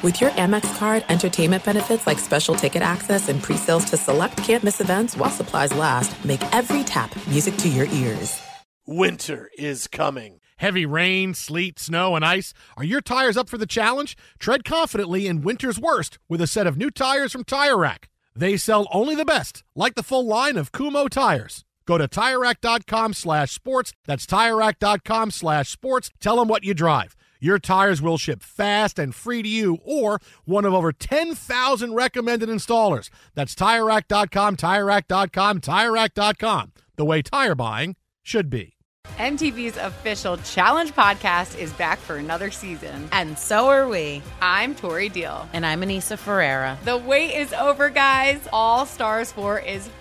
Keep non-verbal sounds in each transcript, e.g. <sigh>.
With your Amex card, entertainment benefits like special ticket access and pre-sales to select campus events while supplies last, make every tap music to your ears. Winter is coming. Heavy rain, sleet, snow, and ice. Are your tires up for the challenge? Tread confidently in winter's worst with a set of new tires from Tire Rack. They sell only the best, like the full line of Kumho tires. Go to TireRack.com slash sports. That's TireRack.com slash sports. Tell them what you drive. Your tires will ship fast and free to you or one of over 10,000 recommended installers. That's TireRack.com, TireRack.com, TireRack.com. The way tire buying should be. MTV's official Challenge podcast is back for another season. And so are we. I'm Tori Deal. And I'm Aneesa Ferreira. The wait is over, guys. All Stars 4 is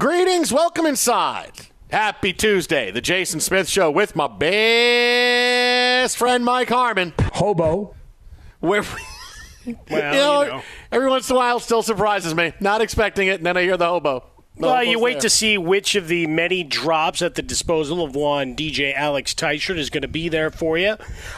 Greetings, welcome inside. Happy Tuesday, the Jason Smith Show with my best friend Mike Harmon. Hobo. Where well, <laughs> you know, you know, every once in a while still surprises me. Not expecting it, and then I hear the hobo. Well, you wait there. to see which of the many drops at the disposal of one DJ Alex Teichert is going to be there for you.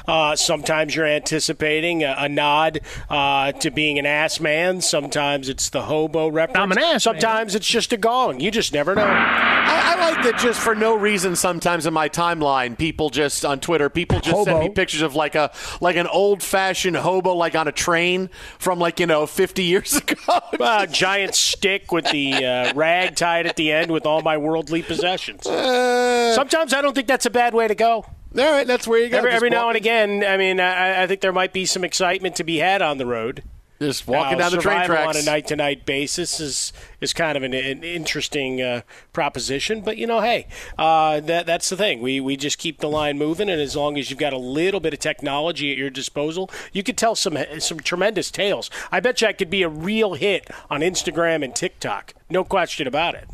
Uh, sometimes you're anticipating a, a nod uh, to being an ass man. Sometimes it's the hobo reference. I'm an ass Sometimes man. it's just a gong. You just never know. I, I, like that just for no reason. Sometimes in my timeline, people just on Twitter, people just hobo. send me pictures of like a like an old fashioned hobo, like on a train from like you know 50 years <laughs> ago. a giant stick with the uh, rag tied at the end with all my worldly possessions. Uh, Sometimes I don't think that's a bad way to go. All right, that's where you go. Every, every now and again, I mean, I, I, think there might be some excitement to be had on the road. Just walking now, down the train tracks on a night to night basis is is kind of an, an interesting uh, proposition. But you know, hey, uh, that that's the thing. We we just keep the line moving, and as long as you've got a little bit of technology at your disposal, you could tell some some tremendous tales. I bet you I could be a real hit on Instagram and TikTok. No question about it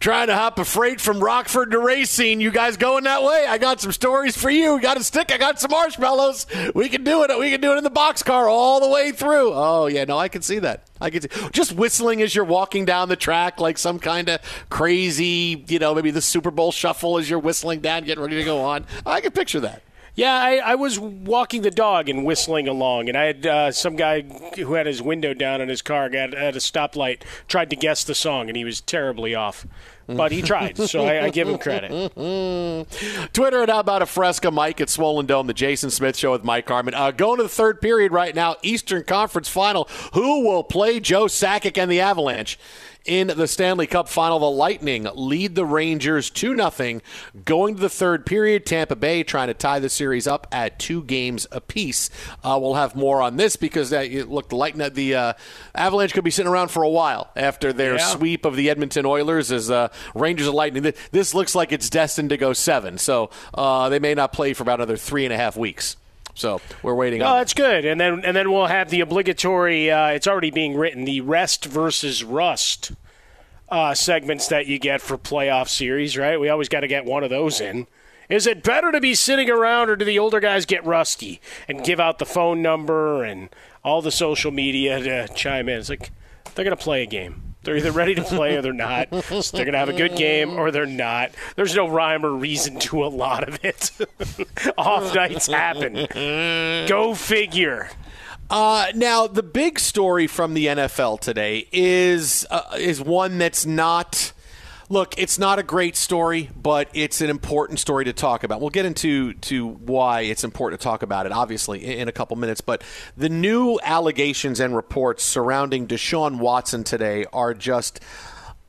trying to hop a freight from Rockford to Racine. You guys going that way? I got some stories for you. Got a stick. I got some marshmallows. We can do it. We can do it in the boxcar all the way through. Oh yeah, no, I can see that. I can see just whistling as you're walking down the track, like some kind of crazy, you know, maybe the Super Bowl shuffle as you're whistling down, getting ready to go on. I can picture that. Yeah, I, I, was walking the dog and whistling along, and I had uh, some guy who had his window down in his car got at a stoplight tried to guess the song, and he was terribly off. But he tried, so I, I, give him credit. <laughs> Twitter at How About a Fresca, Mike at Swollen Dome, the Jason Smith Show with Mike Harmon. Uh, going to the third period right now, Eastern Conference Final. Who will play Joe Sakic and the Avalanche? In the Stanley Cup final. The Lightning lead the Rangers 2 0 going to the third period. Tampa Bay trying to tie the series up at two games apiece. Uh, we'll have more on this because uh, look, the Lightning, the uh, Avalanche could be sitting around for a while after their yeah. sweep of the Edmonton Oilers as uh, Rangers and Lightning. This looks like it's destined to go seven, so uh, they may not play for about another three and a half weeks. So we're waiting. Oh, on that's good. And then and then we'll have the obligatory. Uh, it's already being written. The rest versus rust uh, segments that you get for playoff series. Right? We always got to get one of those in. Is it better to be sitting around, or do the older guys get rusty and give out the phone number and all the social media to chime in? It's like they're going to play a game. They're either ready to play or they're not. So they're going to have a good game or they're not. There's no rhyme or reason to a lot of it. <laughs> Off nights happen. Go figure. Uh, now, the big story from the NFL today is uh, is one that's not look, it's not a great story, but it's an important story to talk about. We'll get into to why it's important to talk about it, obviously, in a couple minutes. But the new allegations and reports surrounding Deshaun Watson today are just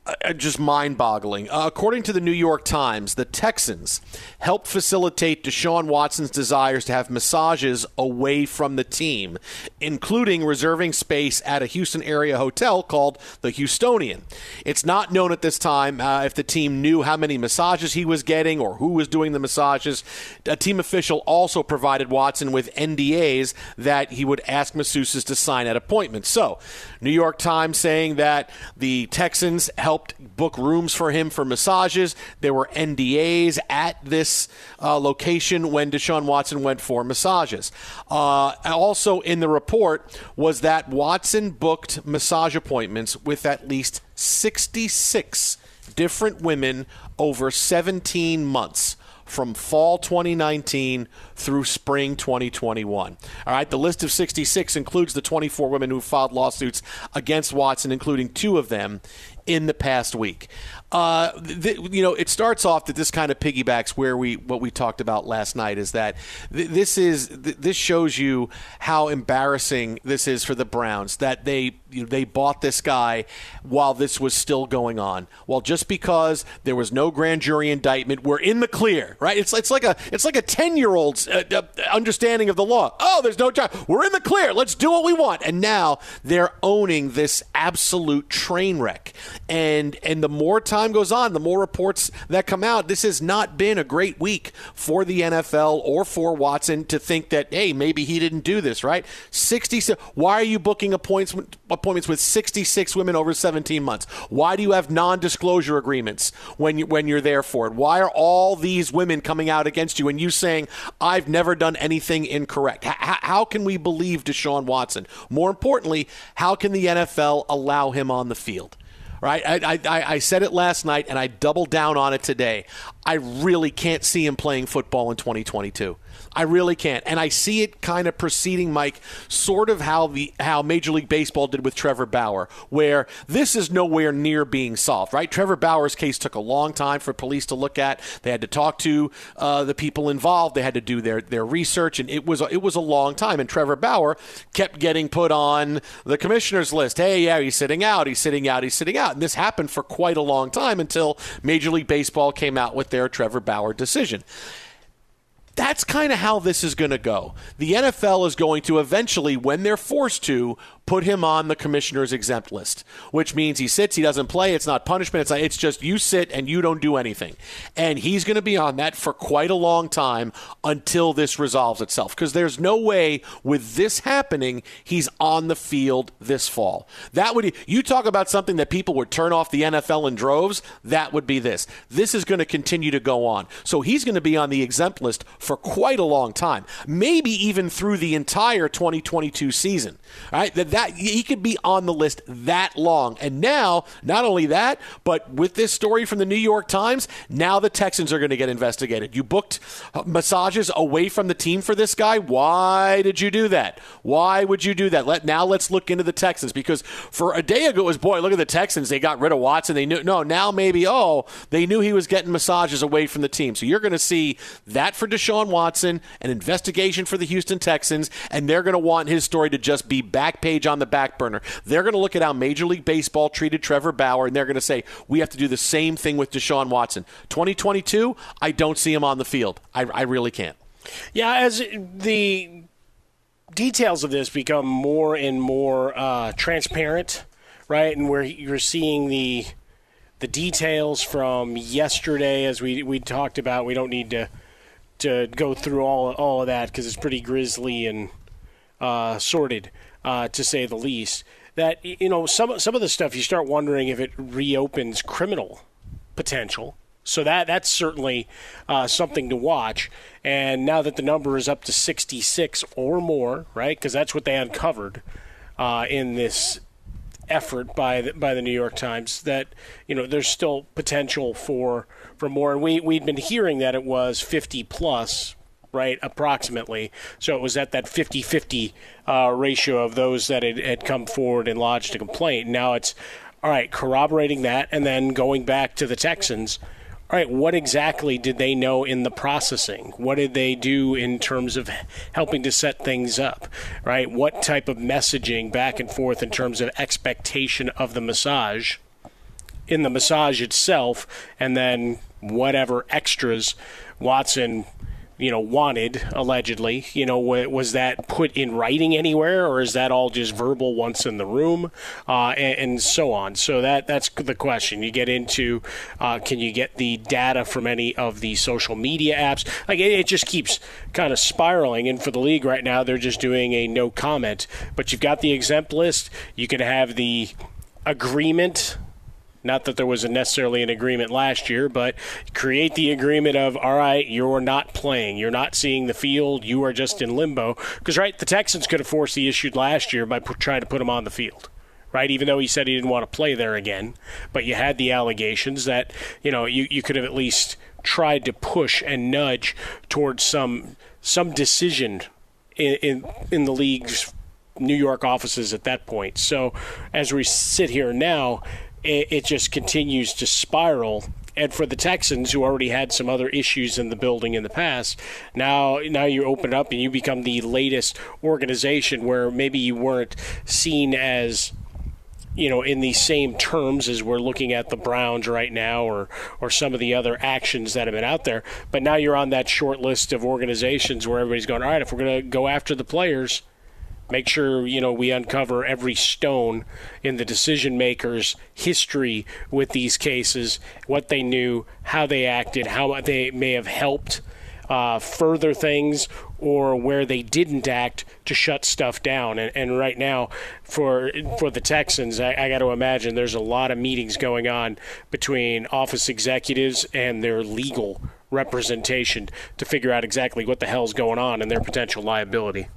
uh, just mind boggling. Uh, according to the New York Times, the Texans helped facilitate Deshaun Watson's desires to have massages away from the team, including reserving space at a Houston area hotel called the Houstonian. It's not known at this time uh, if the team knew how many massages he was getting or who was doing the massages. A team official also provided Watson with NDAs that he would ask masseuses to sign at appointments. So, New York Times saying that the Texans helped helped book rooms for him for massages. There were NDAs at this uh, location when Deshaun Watson went for massages. Uh, also, in the report was that Watson booked massage appointments with at least 66 different women over 17 months from fall 2019 through spring 2021. All right, the list of 66 includes the 24 women who filed lawsuits against Watson, including two of them in the past week. Uh, th- you know, it starts off that this kind of piggybacks where we what we talked about last night is that th- this is th- this shows you how embarrassing this is for the Browns that they you know, they bought this guy while this was still going on. Well, just because there was no grand jury indictment, we're in the clear, right? It's it's like a it's like a ten year old's uh, uh, understanding of the law. Oh, there's no time. We're in the clear. Let's do what we want. And now they're owning this absolute train wreck. And and the more time goes on, the more reports that come out. This has not been a great week for the NFL or for Watson to think that, hey, maybe he didn't do this, right? 60. Why are you booking appointments, appointments with 66 women over 17 months? Why do you have non disclosure agreements when, you, when you're there for it? Why are all these women coming out against you and you saying, I've never done anything incorrect? H- how can we believe Deshaun Watson? More importantly, how can the NFL allow him on the field? Right? I, I, I said it last night and I doubled down on it today. I really can't see him playing football in 2022. I really can't. And I see it kind of proceeding, Mike, sort of how the how Major League Baseball did with Trevor Bauer, where this is nowhere near being solved, right? Trevor Bauer's case took a long time for police to look at. They had to talk to uh, the people involved. They had to do their, their research, and it was it was a long time. And Trevor Bauer kept getting put on the commissioner's list. Hey, yeah, he's sitting out. He's sitting out. He's sitting out. And this happened for quite a long time until Major League Baseball came out with their Trevor Bauer decision that's kind of how this is going to go. The NFL is going to eventually, when they're forced to, put him on the commissioner's exempt list, which means he sits, he doesn't play. It's not punishment. It's, not, it's just you sit and you don't do anything. And he's going to be on that for quite a long time until this resolves itself. Because there's no way with this happening, he's on the field this fall. That would, you talk about something that people would turn off the NFL in droves, that would be this. This is going to continue to go on. So he's going to be on the exempt list for quite a long time, maybe even through the entire 2022 season. Right? That, that he could be on the list that long. And now, not only that, but with this story from the New York Times, now the Texans are going to get investigated. You booked uh, massages away from the team for this guy. Why did you do that? Why would you do that? Let now let's look into the Texans because for a day ago it was boy, look at the Texans. They got rid of Watson. They knew no, now maybe oh, they knew he was getting massages away from the team. So you're going to see that for Deshaun Watson, an investigation for the Houston Texans, and they're going to want his story to just be back page on the back burner. They're going to look at how Major League Baseball treated Trevor Bauer, and they're going to say, we have to do the same thing with Deshaun Watson. 2022, I don't see him on the field. I, I really can't. Yeah, as the details of this become more and more uh, transparent, right, and where you're seeing the the details from yesterday, as we we talked about, we don't need to to go through all all of that because it's pretty grisly and uh, sordid, uh, to say the least. That you know some some of the stuff you start wondering if it reopens criminal potential. So that that's certainly uh, something to watch. And now that the number is up to 66 or more, right? Because that's what they uncovered uh, in this effort by the, by the New York Times. That you know there's still potential for for more. And we we'd been hearing that it was 50 plus right, approximately. So it was at that 50 50 uh, ratio of those that had, had come forward and lodged a complaint. Now it's, all right, corroborating that and then going back to the Texans. All right, what exactly did they know in the processing? What did they do in terms of helping to set things up? Right? What type of messaging back and forth in terms of expectation of the massage in the massage itself, and then whatever extras Watson you know, wanted allegedly. You know, was that put in writing anywhere, or is that all just verbal once in the room, uh, and, and, so on? So that that's the question. You get into, uh, can you get the data from any of the social media apps? Like it, it just keeps kind of spiraling. And for the league right now, they're just doing a no comment. But you've got the exempt list. You can have the agreement not that there was necessarily an agreement last year, but create the agreement of, all right, you're not playing. You're not seeing the field. You are just in limbo. Because, right, the Texans could have forced the issue last year by trying to put him on the field right? Even though he said he didn't want to play there again, but you had the allegations that you know you, you could have at least tried to push and nudge towards some some decision in in, in the league's New York offices at that point. So as we sit here now, it, it just continues to spiral. And for the Texans, who already had some other issues in the building in the past, now now you open up and you become the latest organization where maybe you weren't seen as you know in the same terms as we're looking at the Browns right now or or some of the other actions that have been out there. But now you're on that short list of organizations where everybody's going all right if we're going to go after the players make sure you know we uncover every stone in the decision makers history with these cases what they knew how they acted how they may have helped uh, further things or where they didn't act to shut stuff down. And, and right now for for the Texans I, I got to imagine there's a lot of meetings going on between office executives and their legal representation to figure out exactly what the hell's going on and their potential liability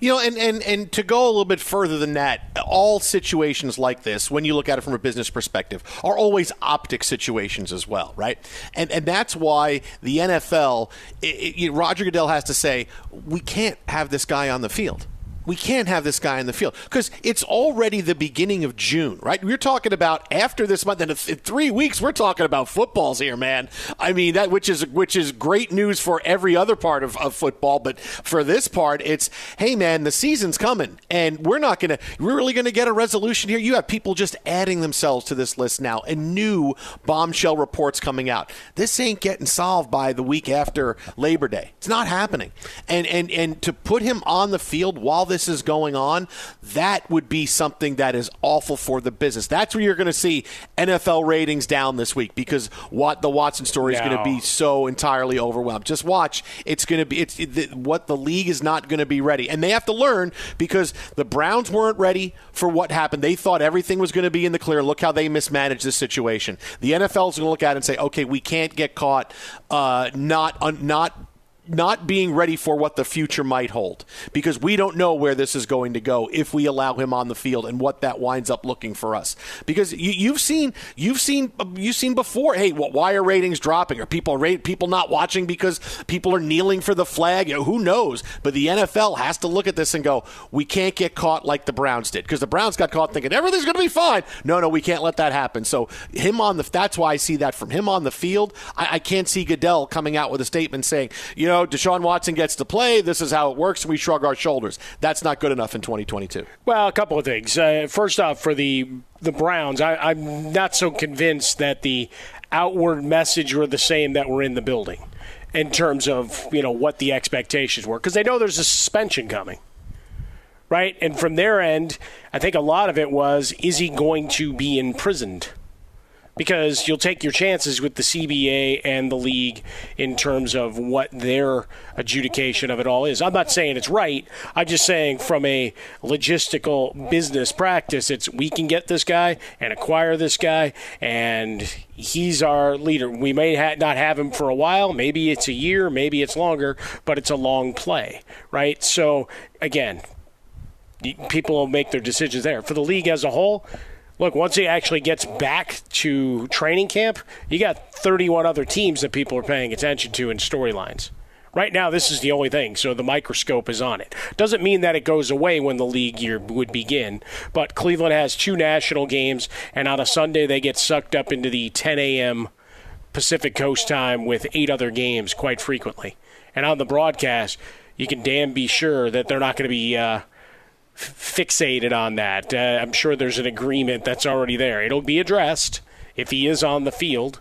you know, and, and, and to go a little bit further than that, all situations like this, when you look at it from a business perspective, are always optic situations as well, right? And and that's why the NFL, it, it, Roger Goodell has to say, we can't have this guy on the field we can't have this guy in the field because it's already the beginning of June, right? We're talking about after this month, and in three weeks, we're talking about footballs here, man. I mean that, which is which is great news for every other part of, of football, but for this part, it's hey, man, the season's coming, and we're not gonna, we're really gonna get a resolution here. You have people just adding themselves to this list now, and new bombshell reports coming out. This ain't getting solved by the week after Labor Day. It's not happening, and and and to put him on the field while this is going on, that would be something that is awful for the business. That's where you're going to see NFL ratings down this week because what the Watson story is no. going to be so entirely overwhelmed. Just watch; it's going to be it's it, what the league is not going to be ready, and they have to learn because the Browns weren't ready for what happened. They thought everything was going to be in the clear. Look how they mismanaged this situation. The NFL is going to look at it and say, "Okay, we can't get caught uh, not un, not." Not being ready for what the future might hold because we don't know where this is going to go if we allow him on the field and what that winds up looking for us. Because you, have seen you've seen you've seen before. Hey, why are ratings dropping? Are people rate people not watching because people are kneeling for the flag? You know, who knows? But the NFL has to look at this and go, we can't get caught like the Browns did because the Browns got caught thinking everything's going to be fine. No, no, we can't let that happen. So him on the that's why I see that from him on the field. I, I can't see Goodell coming out with a statement saying, you know, Deshaun Watson gets to play. This is how it works. We shrug our shoulders. That's not good enough in 2022. Well, a couple of things. Uh, first off, for the the Browns, I, I'm not so convinced that the outward message were the same that were in the building in terms of you know what the expectations were because they know there's a suspension coming right and from their end i think a lot of it was is he going to be imprisoned because you'll take your chances with the CBA and the league in terms of what their adjudication of it all is. I'm not saying it's right. I'm just saying from a logistical business practice, it's we can get this guy and acquire this guy, and he's our leader. We may ha- not have him for a while. Maybe it's a year, maybe it's longer, but it's a long play, right? So again, people will make their decisions there. For the league as a whole, look, once he actually gets back to training camp, you got 31 other teams that people are paying attention to in storylines. Right now, this is the only thing, so the microscope is on it. Doesn't mean that it goes away when the league year would begin, but Cleveland has two national games, and on a Sunday, they get sucked up into the 10 a.m. Pacific Coast time with eight other games quite frequently. And on the broadcast, you can damn be sure that they're not going to be. Uh, fixated on that. Uh, I'm sure there's an agreement that's already there. It'll be addressed if he is on the field.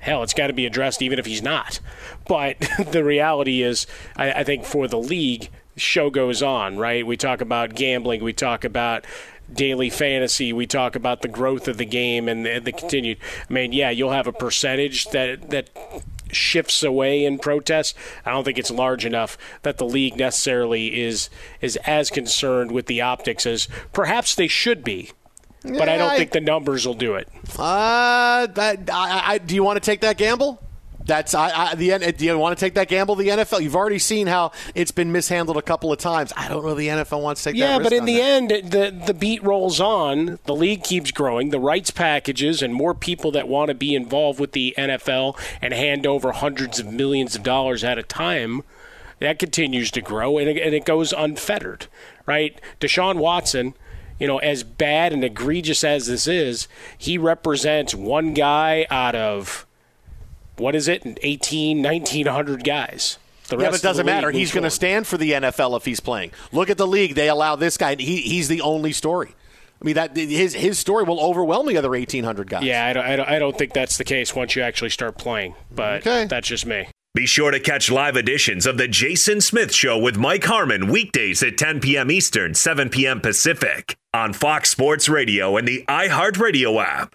Hell, it's got to be addressed even if he's not. But <laughs> the reality is, I, I think for the league, show goes on, right? We talk about gambling, we talk about daily fantasy, we talk about the growth of the game and the, the continued. I mean, yeah, you'll have a percentage that that shifts away in protest, I don't think it's large enough that the league necessarily is is as concerned with the optics as perhaps they should be. But yeah, I don't I, think the numbers will do it. Uh, that, I, I, do you want to take that gamble? That's I, I, the. Do you want to take that gamble? The NFL. You've already seen how it's been mishandled a couple of times. I don't know. The NFL wants to take. That gamble. Yeah, but in the that. end, the the beat rolls on. The league keeps growing. The rights packages and more people that want to be involved with the NFL and hand over hundreds of millions of dollars at a time. That continues to grow and it, and it goes unfettered, right? Deshaun Watson you know, as bad and egregious as this is, he represents one guy out of what is it, 18, 1900 guys. The yeah, but it doesn't matter. He's going to stand for the NFL if he's playing. Look at the league; they allow this guy. He, he's the only story. I mean, that his his story will overwhelm the other 1,800 guys. Yeah, I don't, I don't, I don't think that's the case once you actually start playing. But okay. that's just me. Be sure to catch live editions of the Jason Smith Show with Mike Harmon weekdays at 10 p.m. Eastern, 7 p.m. Pacific on Fox Sports Radio and the iHeartRadio app.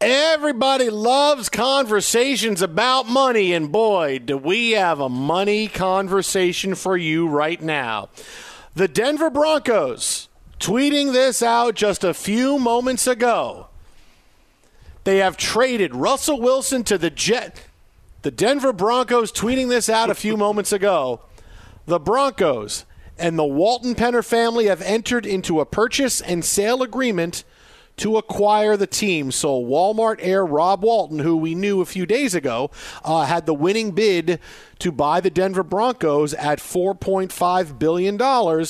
Everybody loves conversations about money, and boy, do we have a money conversation for you right now. The Denver Broncos tweeting this out just a few moments ago. They have traded Russell Wilson to the Jet. The Denver Broncos tweeting this out a few <laughs> moments ago. The Broncos and the Walton Penner family have entered into a purchase and sale agreement to acquire the team. So Walmart heir Rob Walton, who we knew a few days ago, uh, had the winning bid to buy the Denver Broncos at $4.5 billion.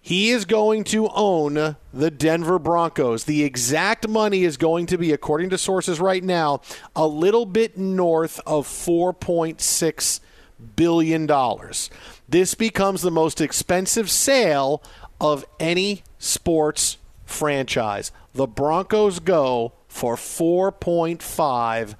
He is going to own the Denver Broncos. The exact money is going to be, according to sources right now, a little bit north of $4.6 billion. This becomes the most expensive sale of any sports franchise. The Broncos go for 4.5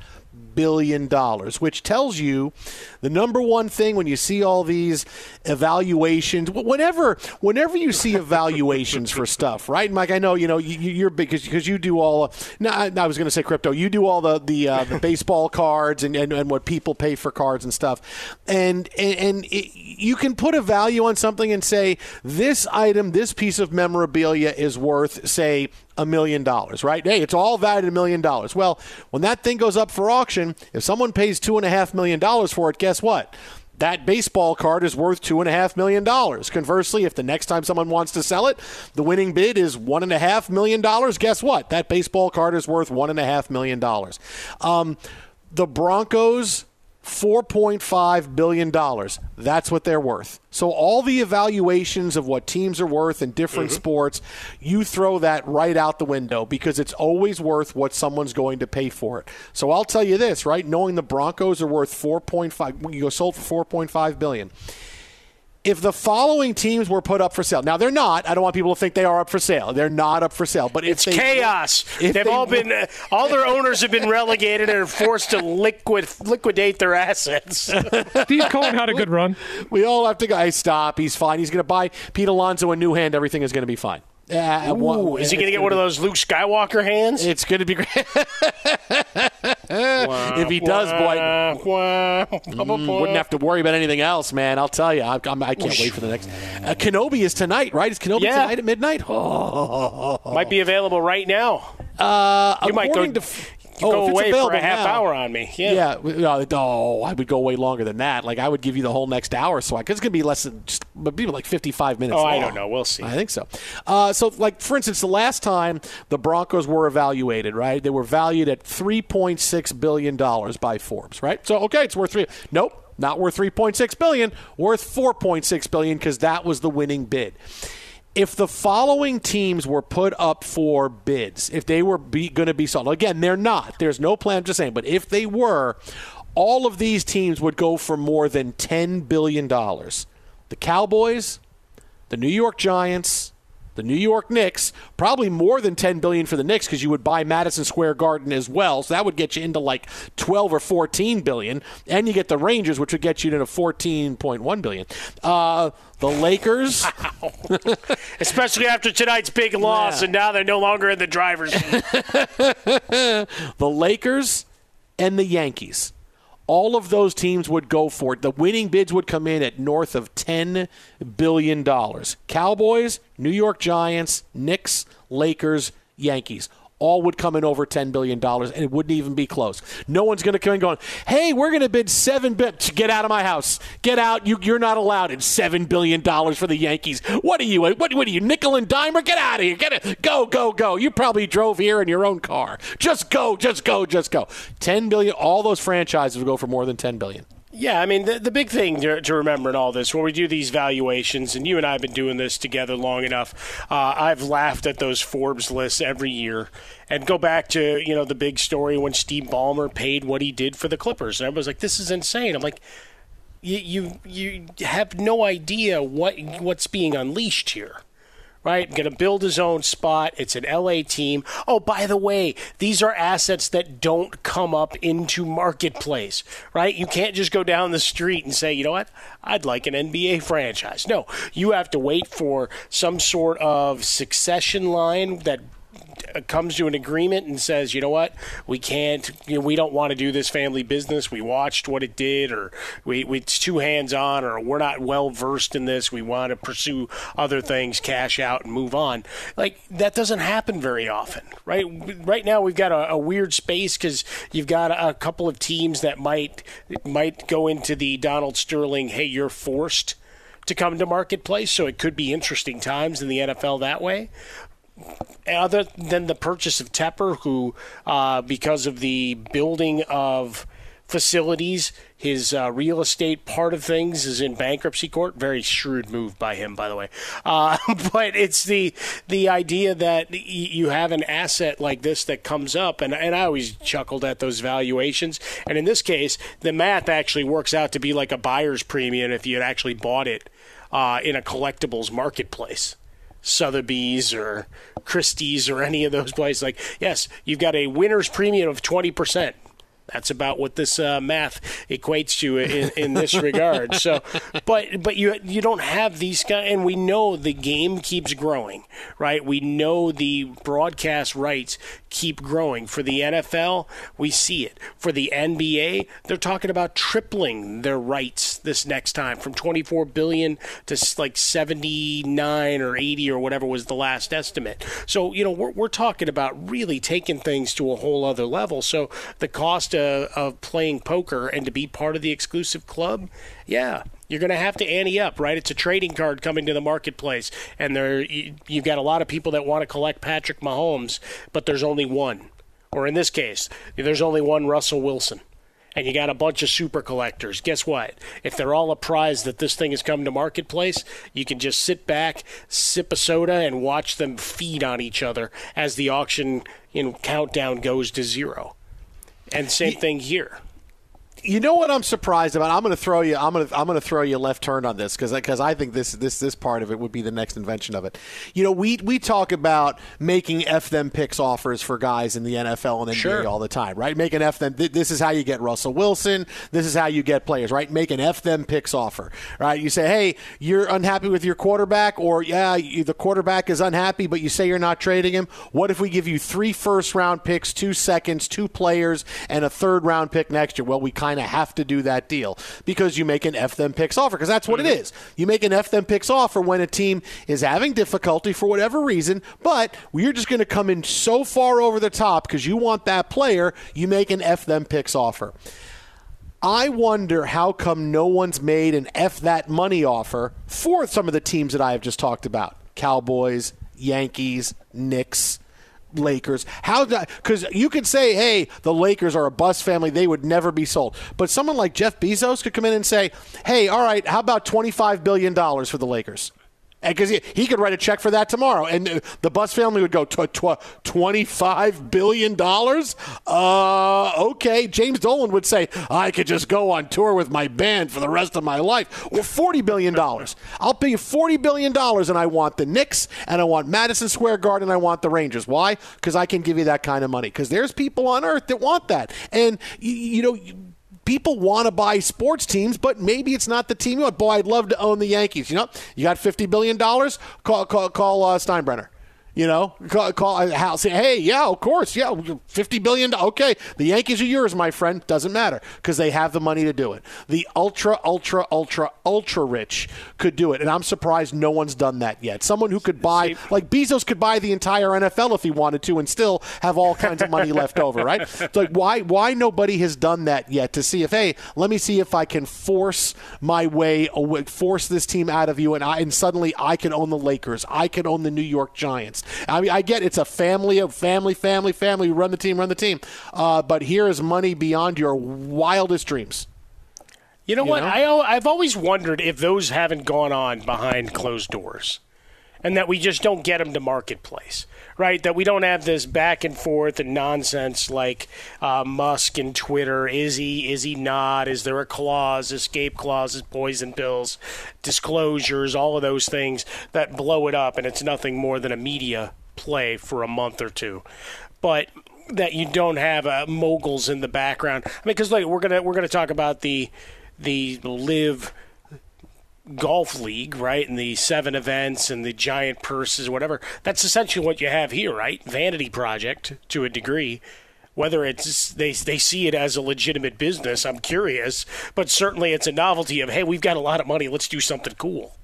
billion dollars, which tells you the number one thing when you see all these evaluations. Whenever, whenever you see evaluations for stuff, right, Mike? I know you know you, you're big because you do all. No, I I was going to say crypto. You do all the the, uh, the baseball cards and, and and what people pay for cards and stuff, and and, and it, you can put a value on something and say this item, this piece of memorabilia is worth say a million dollars, right? Hey, it's all valued at a million dollars. Well, when that thing goes up for auction, if someone pays two and a half million dollars for it, guess what? That baseball card is worth two and a half million dollars. Conversely, if the next time someone wants to sell it, the winning bid is one and a half million dollars, guess what? That baseball card is worth one and a half million dollars. Um, the Broncos $4.5 billion. That's what they're worth. So, all the evaluations of what teams are worth in different mm-hmm. sports, you throw that right out the window because it's always worth what someone's going to pay for it. So, I'll tell you this, right? Knowing the Broncos are worth 4.5, you go sold for 4.5 billion. If the following teams were put up for sale, now they're not. I don't want people to think they are up for sale. They're not up for sale. But it's they, chaos. if They've they all were- been, uh, all their owners have been relegated and are forced to liquid liquidate their assets. <laughs> Steve Cohen had a good run. We all have to go. Hey, stop. He's fine. He's going to buy Pete Alonso a new hand. Everything is going to be fine. Uh, Ooh, is he going to get one of those Luke Skywalker hands? It's going to be great. <laughs> if he does, boy, Mm, wouldn't have to worry about anything else, man. I'll tell you. I, I'm, I can't wait for the next. Uh, Kenobi is tonight, right? Is Kenobi Yeah. tonight at midnight? Oh, <laughs> Might be available right now. Uh, you might go, to oh, go away for a half now- hour on me. Yeah. Yeah. uh, oh, I would go way longer than that. Like I would give you the whole next hour, so because it's gonna be less than just maybe like fifty-five minutes. Oh, I don't know. We'll see. I think so. Uh, so, like for instance, the last time the Broncos were evaluated, right? They were valued at three point six billion dollars by Forbes, right? So, okay, it's worth three. Nope. Not worth 3.6 billion, worth 4.6 billion because that was the winning bid if the following teams were put up for bids, if they were going to be sold, again, they're not. There's no plan. I'm just saying, but if they were, all of these teams would go for more than ten billion dollars. The Cowboys, the New York Giants, the New York Knicks, probably more than 10 billion for the Knicks because you would buy Madison Square Garden as well. So that would get you into like 12 or 14 billion, and you get the Rangers, which would get you into 14.1 billion. Uh, the Lakers, <laughs> Especially after tonight's big loss, Yeah. and now they're no longer in the driver's seat. <laughs> the Lakers, and the Yankees. All of those teams would go for it. The winning bids would come in at north of $10 billion. Cowboys, New York Giants, Knicks, Lakers, Yankees. All would come in over $10 billion, and it wouldn't even be close. No one's going to come in going, hey, we're going to bid $7 billion. Get out of my house. Get out. You, you're not allowed. It's $7 billion for the Yankees. What are you? What, what are you, nickel and dimer? Get out of here. Get it. Go, go, go. You probably drove here in your own car. Just go, just go, just go. 10 billion. All those franchises would go for more than $10 billion. Yeah, I mean, the, the big thing to, to remember in all this, when we do these valuations, and you and I have been doing this together long enough, uh, I've laughed at those Forbes lists every year. And go back to, you know, the big story when Steve Ballmer paid what he did for the Clippers. And everyone's like, this is insane. I'm like, you, you, you have no idea what what's being unleashed here right? Going to build his own spot. It's an LA team. Oh, by the way, these are assets that don't come up into marketplace, right? You can't just go down the street and say, you know what? I'd like an NBA franchise. No, you have to wait for some sort of succession line that comes to an agreement and says, you know what, we can't, you know, we don't want to do this family business. We watched what it did, or we, we it's too hands on, or we're not well versed in this. We want to pursue other things, cash out, and move on. Like that doesn't happen very often, right? Right now, we've got a, a weird space because you've got a, a couple of teams that might might go into the Donald Sterling, hey, you're forced to come to marketplace, so it could be interesting times in the NFL that way other than the purchase of Tepper, who, uh, because of the building of facilities, his uh, real estate part of things is in bankruptcy court. Very shrewd move by him, by the way. Uh, <laughs> but it's the the idea that y- you have an asset like this that comes up, and, and I always chuckled at those valuations. And in this case, the math actually works out to be like a buyer's premium if you had actually bought it uh, in a collectibles marketplace. Sotheby's or Christie's or any of those places. Like, yes, you've got a winner's premium of 20%. That's about what this uh, math equates to in, in this regard. So, but but you you don't have these guys, and we know the game keeps growing, right? We know the broadcast rights keep growing for the NFL. We see it for the NBA. They're talking about tripling their rights this next time from 24 billion to like 79 or 80 or whatever was the last estimate. So you know we're we're talking about really taking things to a whole other level. So the cost of, of playing poker and to be part of the exclusive club, yeah, you're going to have to ante up, right? It's a trading card coming to the marketplace, and there you, you've got a lot of people that want to collect Patrick Mahomes, but there's only one, or in this case, there's only one Russell Wilson. And you got a bunch of super collectors. Guess what? If they're all apprised that this thing has come to marketplace, you can just sit back, sip a soda, and watch them feed on each other as the auction know, countdown goes to zero. And same thing here. You know what I'm surprised about? I'm going to throw you. I'm going to. I'm going to throw you a left turn on this because because I think this this this part of it would be the next invention of it. You know, we we talk about making f them picks offers for guys in the NFL and NBA Sure. all the time, right? Make an f them. th- This is how you get Russell Wilson. This is how you get players, right? Make an f them picks offer, right? You say, hey, you're unhappy with your quarterback, or yeah, you, the quarterback is unhappy, but you say you're not trading him. What if we give you three first round picks, two seconds, two players, and a third round pick next year? Well, we kind of have to do that deal because you make an F them picks offer because that's what it mm-hmm. is. You make an F them picks offer when a team is having difficulty for whatever reason, but you're just going to come in so far over the top because you want that player, you make an F them picks offer. I wonder how come no one's made an F that money offer for some of the teams that I have just talked about Cowboys, Yankees, Knicks. Lakers. How? Because you could say, "Hey, the Lakers are a Buss family; they would never be sold." But someone like Jeff Bezos could come in and say, "Hey, all right, how about twenty-five billion dollars for the Lakers?" Because he, he could write a check for that tomorrow, and the Buss family would go tw- tw- twenty-five billion dollars. Uh, okay. James Dolan would say, "I could just go on tour with my band for the rest of my life." Well, forty billion dollars. I'll pay you forty billion dollars, and I want the Knicks, and I want Madison Square Garden, and I want the Rangers. Why? Because I can give you that kind of money. Because there's people on Earth that want that, and you know. People want to buy sports teams, but maybe it's not the team you want. Boy, I'd love to own the Yankees. You know, you got fifty billion dollars. Call call call uh, Steinbrenner. You know, call, call uh, Hal. Say, hey, yeah, of course, yeah, fifty billion. Okay, the Yankees are yours, my friend. Doesn't matter because they have the money to do it. The ultra, ultra, ultra, ultra rich could do it, and I'm surprised no one's done that yet. Someone who could buy, like Bezos, could buy the entire NFL if he wanted to, and still have all kinds of money left over. Right? It's like why why nobody has done that yet to see if hey, let me see if I can force my way force this team out of you, and I and suddenly I can own the Lakers, I can own the New York Giants. I mean, I get it's a family of family, family, family. Run the team, run the team. Uh, but here is money beyond your wildest dreams. You know You what? know? I I've always wondered if those haven't gone on behind closed doors, and that we just don't get them to marketplace, right? That we don't have this back and forth and nonsense like uh, Musk and Twitter. Is he? Is he not? Is there a clause, escape clauses, poison pills, disclosures, all of those things that blow it up, and it's nothing more than a media play for a month or two, but that you don't have uh, moguls in the background. I mean, because like we're gonna we're gonna talk about the the live golf league, right? And the seven events and the giant purses, whatever. That's essentially what you have here, right? Vanity project to a degree. Whether it's they they see it as a legitimate business, I'm curious, but certainly it's a novelty of hey, we've got a lot of money, let's do something cool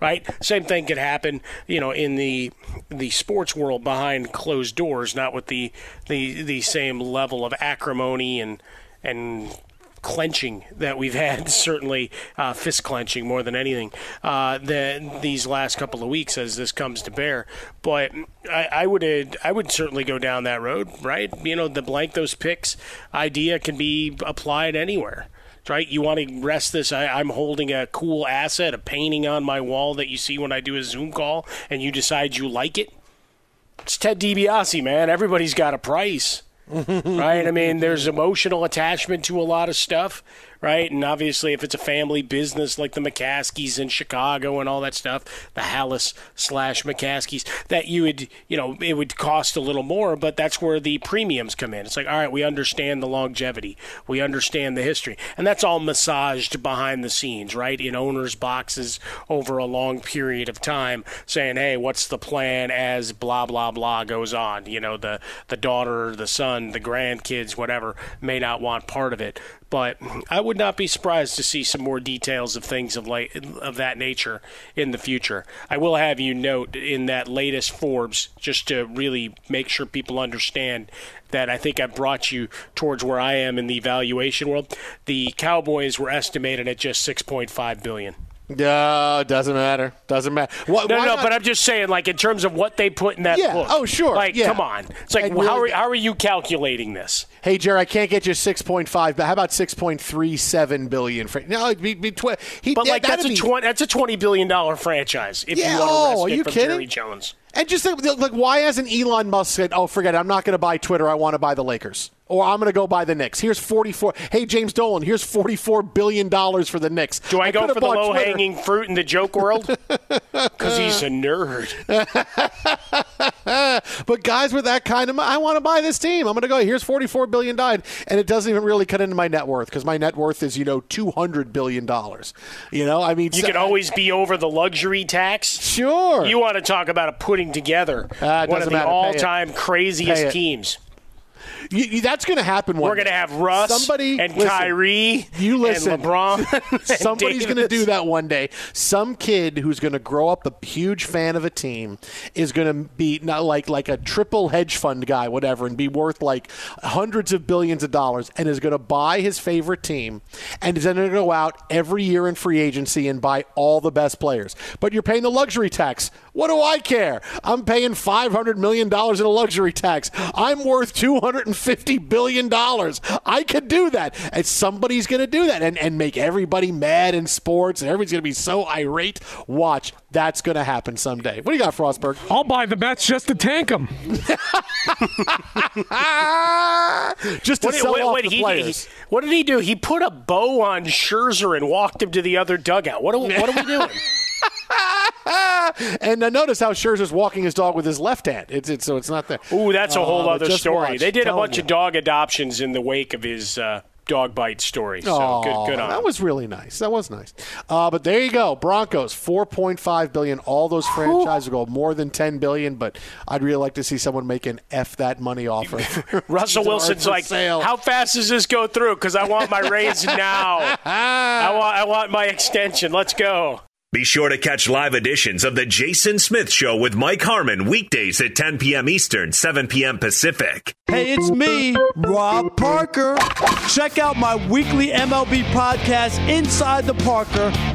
right? Same thing could happen, you know, in the the sports world behind closed doors, not with the the the same level of acrimony and and clenching that we've had <laughs> certainly uh, fist clenching more than anything uh, the, these last couple of weeks as this comes to bear but I, I would I would certainly go down that road right you know the blank those picks idea can be applied anywhere right? You want to rest this. I, I'm holding a cool asset, a painting on my wall that you see when I do a Zoom call, and you decide you like it. It's Ted DiBiase, man. Everybody's got a price, right? I mean, there's emotional attachment to a lot of stuff, right? And obviously, if it's a family business like the McCaskies in Chicago and all that stuff, the Halas slash McCaskies, that you would, you know, it would cost a little more, but that's where the premiums come in. It's like, all right, we understand the longevity, we understand the history, and that's all massaged behind the scenes, right? In owners' boxes over a long period of time, saying, hey, what's the plan as blah blah blah goes on? You know, the the daughter, the son, the grandkids, whatever, may not want part of it but I would not be surprised to see some more details of things of like of that nature in the future. I will have you note in that latest Forbes, just to really make sure people understand that I think I brought you towards where I am in the valuation world. The Cowboys were estimated at just six point five billion. No, doesn't matter. Doesn't matter. What, no, no, not- but I'm just saying, like in terms of what they put in that Yeah. book. Oh, sure. Like, Yeah. come on. It's like, And how, are, how are you calculating this? Hey, Jerry, I can't get you six point five, but how about six point three seven billion? For, no, it'd be, be tw- he, But like that's a be- twenty that's a twenty billion dollar franchise if Yeah, you want to oh, are you from kidding? Jerry Jones. And just think, like, why hasn't Elon Musk said, "Oh, forget it, I'm not going to buy Twitter. I want to buy the Lakers." Or I'm going to go buy the Knicks. Here's 44. Hey, James Dolan, here's 44 billion dollars for the Knicks. Do I, go for the low Twitter. hanging fruit in the joke world? <laughs> Because he's a nerd. <laughs> but guys with that kind of money, I want to buy this team. I'm going to go. Here's 44 billion dollars, and it doesn't even really cut into my net worth because my net worth is you know 200 billion dollars. You know, I mean, You so- can always be over the luxury tax. Sure. You want to talk about a putting together uh, it one of the matter. Pay it. all-time craziest teams. You, that's going to happen. One We're going to have Russ somebody and listen, Kyrie You listen, and LeBron. <laughs> and Somebody's going to do that one day. Some kid who's going to grow up a huge fan of a team is going to be not like like a triple hedge fund guy, whatever, and be worth like hundreds of billions of dollars, and is going to buy his favorite team, and is then going to go out every year in free agency and buy all the best players. But you're paying the luxury tax. What do I care? I'm paying five hundred million dollars in a luxury tax. I'm worth two hundred and fifty billion dollars. I could do that, and somebody's going to do that, and and make everybody mad in sports, and everybody's going to be so irate. Watch, that's going to happen someday. What do you got, Frostberg? I'll buy the Mets just to tank them. <laughs> Just to What, sell what- off what the he- players. he- what did he do? He put a bow on Scherzer and walked him to the other dugout. What are, what are we doing? <laughs> and uh, notice how Scherzer's walking his dog with his left hand. It's, it's so it's not there. Ooh, that's a whole Uh, other story. watch, they did a bunch you. of dog adoptions in the wake of his uh, dog bite story. So Aw, good, good on that was really nice. That was nice. Uh, but there you go. Broncos, four point five billion. All those franchises go more than ten billion. But I'd really like to see someone make an f that money offer. <laughs> Russell <laughs> Wilson's like, sale. how fast does this go through? Because I want my raise <laughs> now. I want, I want my extension. Let's go. Be sure to catch live editions of The Jason Smith Show with Mike Harmon weekdays at 10 p.m. Eastern, 7 p.m. Pacific. Hey, it's me, Rob Parker. Check out my weekly MLB podcast, Inside the Parker,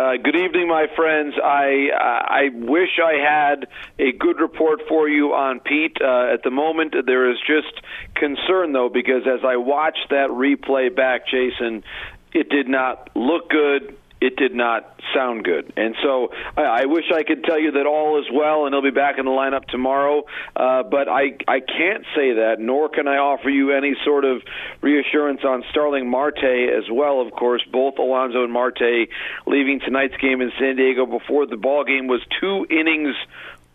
Uh, good evening, my friends. I uh, I wish I had a good report for you on Pete. Uh, at the moment, there is just concern though because as I watched that replay back, Jason, it did not look good. It did not sound good, and so I, I wish I could tell you that all is well and he'll be back in the lineup tomorrow. Uh, but I I can't say that, nor can I offer you any sort of reassurance on Starling Marte as well. Of course, both Alonso and Marte leaving tonight's game in San Diego before the ball game was two innings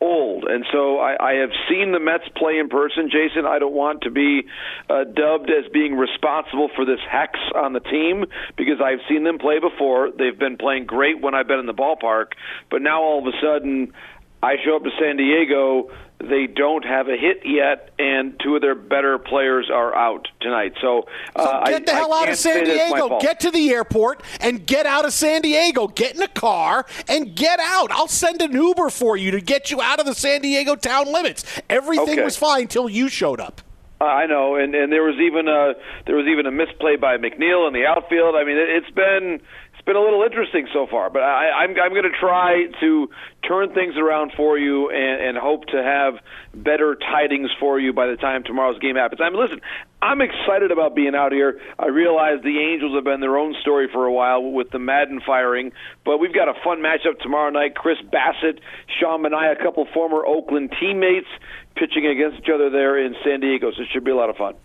old. And so I, I have seen the Mets play in person, Jason. I don't want to be uh, dubbed as being responsible for this hex on the team because I've seen them play before. They've been playing great when I've been in the ballpark. But now all of a sudden, I show up to San Diego. They don't have a hit yet, and two of their better players are out tonight. So, uh, Get the I, hell I out of San say that's my Diego. Get to the airport and get out of San Diego. Get in a car and get out. I'll send an Uber for you to get you out of the San Diego town limits. Everything Okay. was fine until you showed up. Uh, I know, and and there was even a there was even a misplay by McNeil in the outfield. I mean, it, it's been been a little interesting so far, but I, I'm I'm going to try to turn things around for you and, and hope to have better tidings for you by the time tomorrow's game happens. I mean, listen, I'm excited about being out here. I realize the Angels have been their own story for a while with the Maddon firing, but we've got a fun matchup tomorrow night. Chris Bassitt, Sean Manaea, a couple former Oakland teammates pitching against each other there in San Diego, so it should be a lot of fun.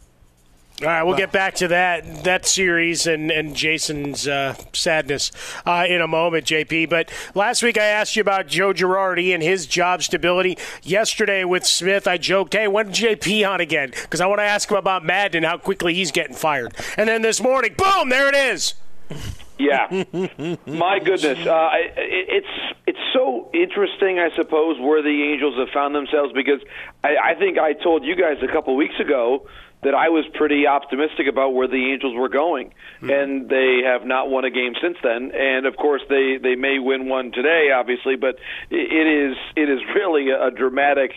All right, we'll get back to that that series and and Jason's uh, sadness uh, in a moment, JP. But last week I asked you about Joe Girardi and his job stability. Yesterday with Smith, I joked, "Hey, when JP on again?" Because I want to ask him about Maddon how quickly he's getting fired. And then this morning, boom, there it is. Yeah, my goodness, uh, it, it's it's so interesting, I suppose, where the Angels have found themselves because I, I think I told you guys a couple weeks ago that I was pretty optimistic about where the Angels were going, and they have not won a game since then. And of course, they they may win one today, obviously, but it is it is really a, a dramatic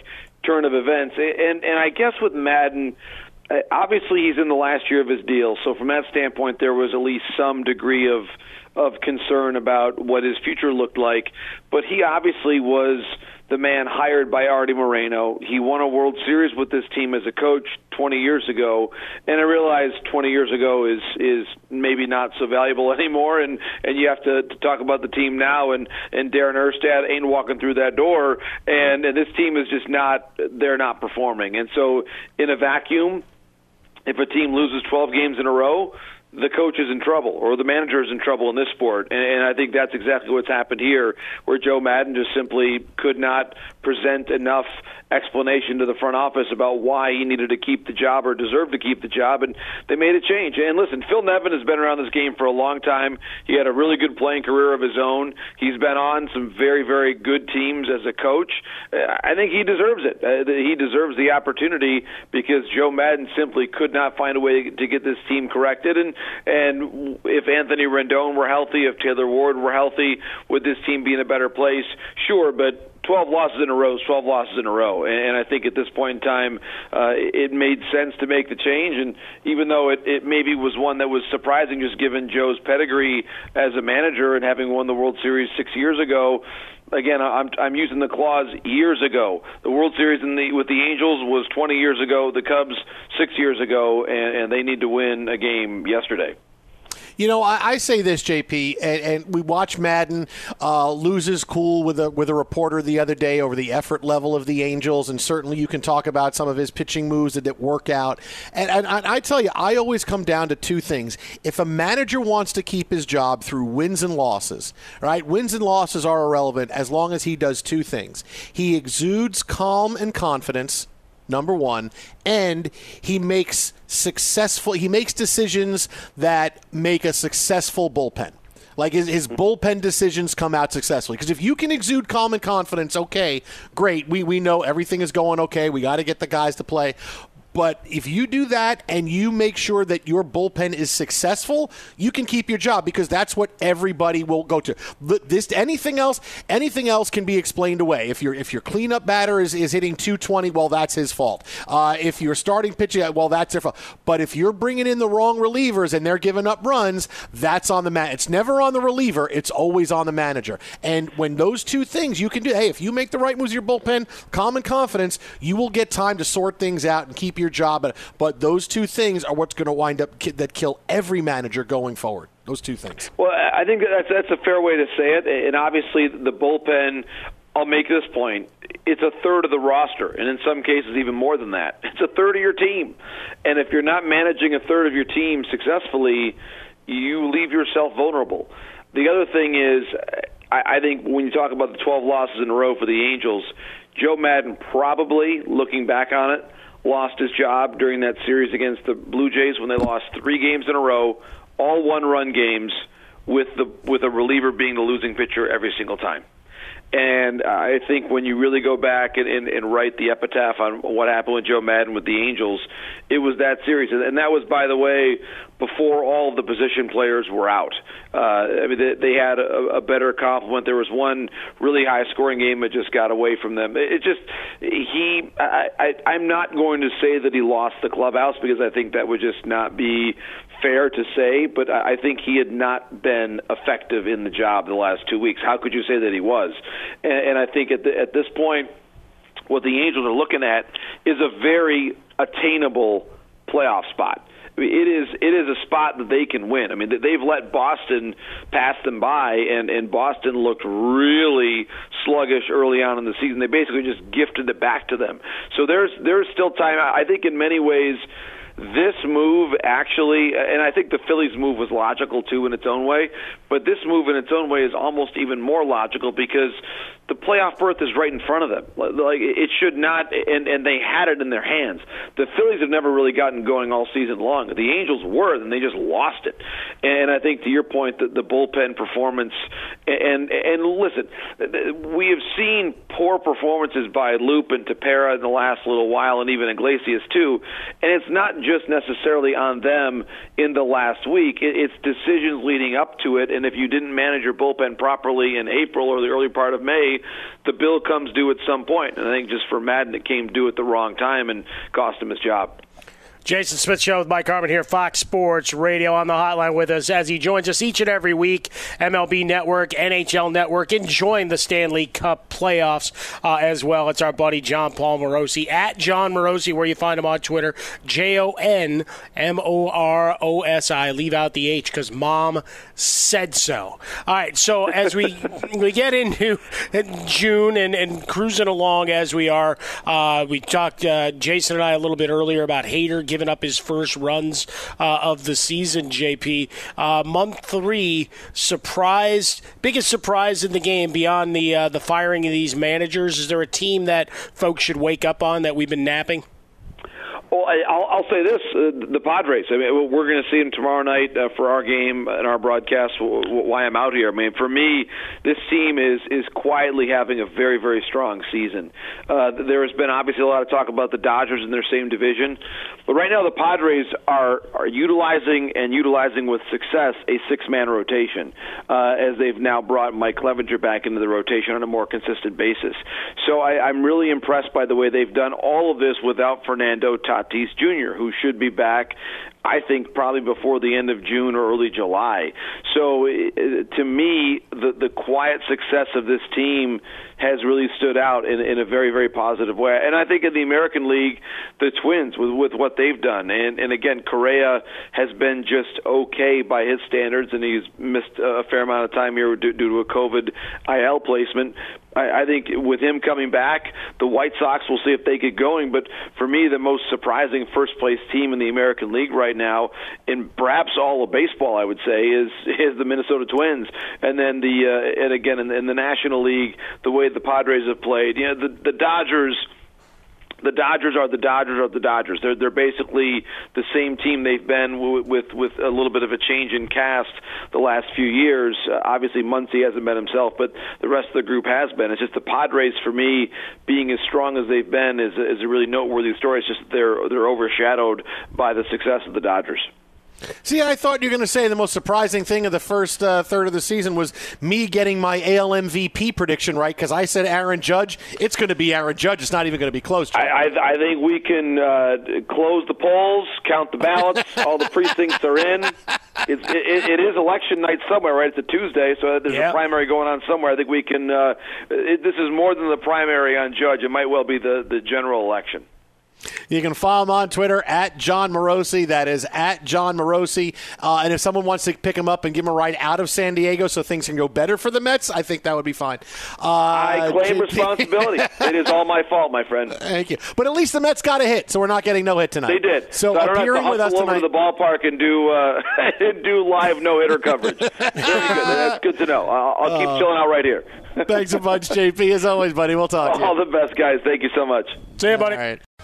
turn of events. And and I guess with Maddon. Uh, obviously he's in the last year of his deal, so from that standpoint, there was at least some degree of of concern about what his future looked like. But he obviously was the man hired by Arte Moreno. He won a World Series with this team as a coach 20 years ago, and I realize 20 years ago is is maybe not so valuable <laughs> anymore. And and you have to, to talk about the team now, and and Darren Erstad ain't walking through that door, and and this team is just not they're not performing. And so in a vacuum, if a team loses 12 games in a row, the coach is in trouble or the manager is in trouble in this sport. And, and I think that's exactly what's happened here, where Joe Maddon just simply could not present enough explanation to the front office about why he needed to keep the job or deserved to keep the job, and they made a change. And listen, Phil Nevin has been around this game for a long time. He had a really good playing career of his own. He's been on some very, very good teams as a coach. I think he deserves it. Uh, he deserves the opportunity because Joe Maddon simply could not find a way to get this team corrected. And and if Anthony Rendon were healthy, if Taylor Ward were healthy, would this team be in a better place? Sure, but 12 losses in a row, 12 losses in a row. And I think at this point in time, uh, it made sense to make the change. And even though it, it maybe was one that was surprising, just given Joe's pedigree as a manager and having won the World Series six years ago, again, I'm I'm using the clause years ago. The World Series in the with the Angels was 20 years ago. The Cubs six years ago, and, and they need to win a game yesterday. You know, I, I say this, JP, and, and we watch Maddon uh, loses cool with a with a reporter the other day over the effort level of the Angels, and certainly you can talk about some of his pitching moves that didn't work out. And, and, and I tell you, I always come down to two things: if a manager wants to keep his job through wins and losses, right? Wins and losses are irrelevant as long as he does two things: he exudes calm and confidence number one, and he makes successful he makes decisions that make a successful bullpen. Like his, his bullpen decisions come out successfully. Because if you can exude calm and confidence, okay, great. We we know everything is going okay. We got to get the guys to play. But if you do that and you make sure that your bullpen is successful, you can keep your job because that's what everybody will go to. This anything else, anything else can be explained away. If your if your cleanup batter is, is hitting 220, well, that's his fault. Uh, if you're starting pitching, well, that's their fault. But if you're bringing in the wrong relievers and they're giving up runs, that's on the man. It's never on the reliever. It's always on the manager. And when those two things you can do, hey, if you make the right moves, your bullpen, calm and confidence, you will get time to sort things out and keep your your job. But those two things are what's going to wind up that kill every manager going forward. Those two things. Well, I think that's that's a fair way to say it. And obviously, the bullpen. I'll make this point. It's a third of the roster, and in some cases, even more than that. It's a third of your team. And if you're not managing a third of your team successfully, you leave yourself vulnerable. The other thing is, I, I think when you talk about the 12 losses in a row for the Angels, Joe Maddon probably, looking back on it, lost his job during that series against the Blue Jays when they lost three games in a row, all one-run games, with the with a reliever being the losing pitcher every single time. And I think when you really go back and, and, and write the epitaph on what happened with Joe Maddon with the Angels, it was that series. And that was, by the way, before all the position players were out. Uh, I mean, they, they had a, a better complement. There was one really high scoring game that just got away from them. It, it just, he, I, I, I'm not going to say that he lost the clubhouse because I think that would just not be fair to say, but I think he had not been effective in the job the last two weeks. How could you say that he was? And, I think at, the, at this point, what the Angels are looking at is a very attainable playoff spot. It is it is a spot that they can win. I mean, they've let Boston pass them by, and and Boston looked really sluggish early on in the season. They basically just gifted it back to them. So there's there's still time. I think in many ways this move actually, and I think the Phillies move was logical too in its own way, but this move in its own way is almost even more logical because the playoff berth is right in front of them. Like it should not, and and they had it in their hands. The Phillies have never really gotten going all season long. The Angels were, and they just lost it. And I think to your point, that the bullpen performance, and and listen, we have seen poor performances by Loup and Tepera in the last little while, and even Iglesias too. And it's not just necessarily on them in the last week. It's decisions leading up to it, and if you didn't manage your bullpen properly in April or the early part of May the bill comes due at some point. And I think just for Maddon, it came due at the wrong time and cost him his job. Jason Smith Show with Mike Harmon here, Fox Sports Radio on the hotline with us as he joins us each and every week. MLB Network, NHL Network, enjoying the Stanley Cup playoffs uh, as well. It's our buddy Jon Paul Morosi at Jon Morosi, where you find him on Twitter. J O N M O R O S I. Leave out the H because mom said so. All right, so as we <laughs> we get into June and, and cruising along as we are, uh, we talked, uh, Jason and I, a little bit earlier about Hader giving up his first runs uh, of the season. JP, uh, month three, surprised, biggest surprise in the game beyond the uh, the firing of these managers. Is there a team that folks should wake up on that we've been napping? Well, I, will I'll say this: uh, the Padres. I mean, we're going to see them tomorrow night uh, for our game and our broadcast. Why I'm out here? I mean, for me, this team is is quietly having a very very strong season. Uh, there has been obviously a lot of talk about the Dodgers in their same division, but right now the Padres are are utilizing and utilizing with success a six man rotation uh, as they've now brought Mike Clevinger back into the rotation on a more consistent basis. So I, I'm really impressed by the way they've done all of this without Fernando Tatis Tatis Jr., who should be back I think probably before the end of June or early July. So uh, to me, the the quiet success of this team has really stood out in, in a very very positive way. And I think in the American League, the Twins with with what they've done, and and again Correa has been just okay by his standards, and he's missed a fair amount of time here due, due to a COVID IL placement. I, I think with him coming back, the White Sox will see if they get going. But for me, the most surprising first place team in the American League right now, in perhaps all of baseball, I would say, is is the Minnesota Twins. And then the uh, and again in, in the National League, the way the Padres have played, you know, the the Dodgers the Dodgers are the Dodgers are the Dodgers. They're they're basically the same team they've been with with, with a little bit of a change in cast the last few years. Uh, obviously, Muncy hasn't been himself, but the rest of the group has been. It's just the Padres for me being as strong as they've been is is a really noteworthy story. It's just they're they're overshadowed by the success of the Dodgers. See, I thought you were going to say the most surprising thing of the first uh, third of the season was me getting my AL MVP prediction right because I said Aaron Judge. It's going to be Aaron Judge. It's not even going to be close. I, I, I, think we can uh, close the polls, count the ballots. <laughs> all the precincts are in. It's, it, it is election night somewhere, right? It's a Tuesday, so there's yep. a primary going on somewhere. I think we can. Uh, it, this is more than the primary on Judge. It might well be the the general election. You can follow him on Twitter at Jon Morosi. That is at Jon Morosi. Uh, and if someone wants to pick him up and give him a ride out of San Diego so things can go better for the Mets, I think that would be fine. Uh, I claim <laughs> responsibility. it is all my fault, my friend. Thank you. But at least the Mets got a hit, so we're not getting no hit tonight. They did. So, so I don't appearing have to with us over tonight, to the ballpark and do uh, <laughs> do live no hitter coverage. <laughs> Very good. That's good to know. I'll, I'll keep uh, chilling out right here. Thanks a bunch, JP. As always, buddy. We'll talk. All the best, guys. Thank you so much. See you, buddy.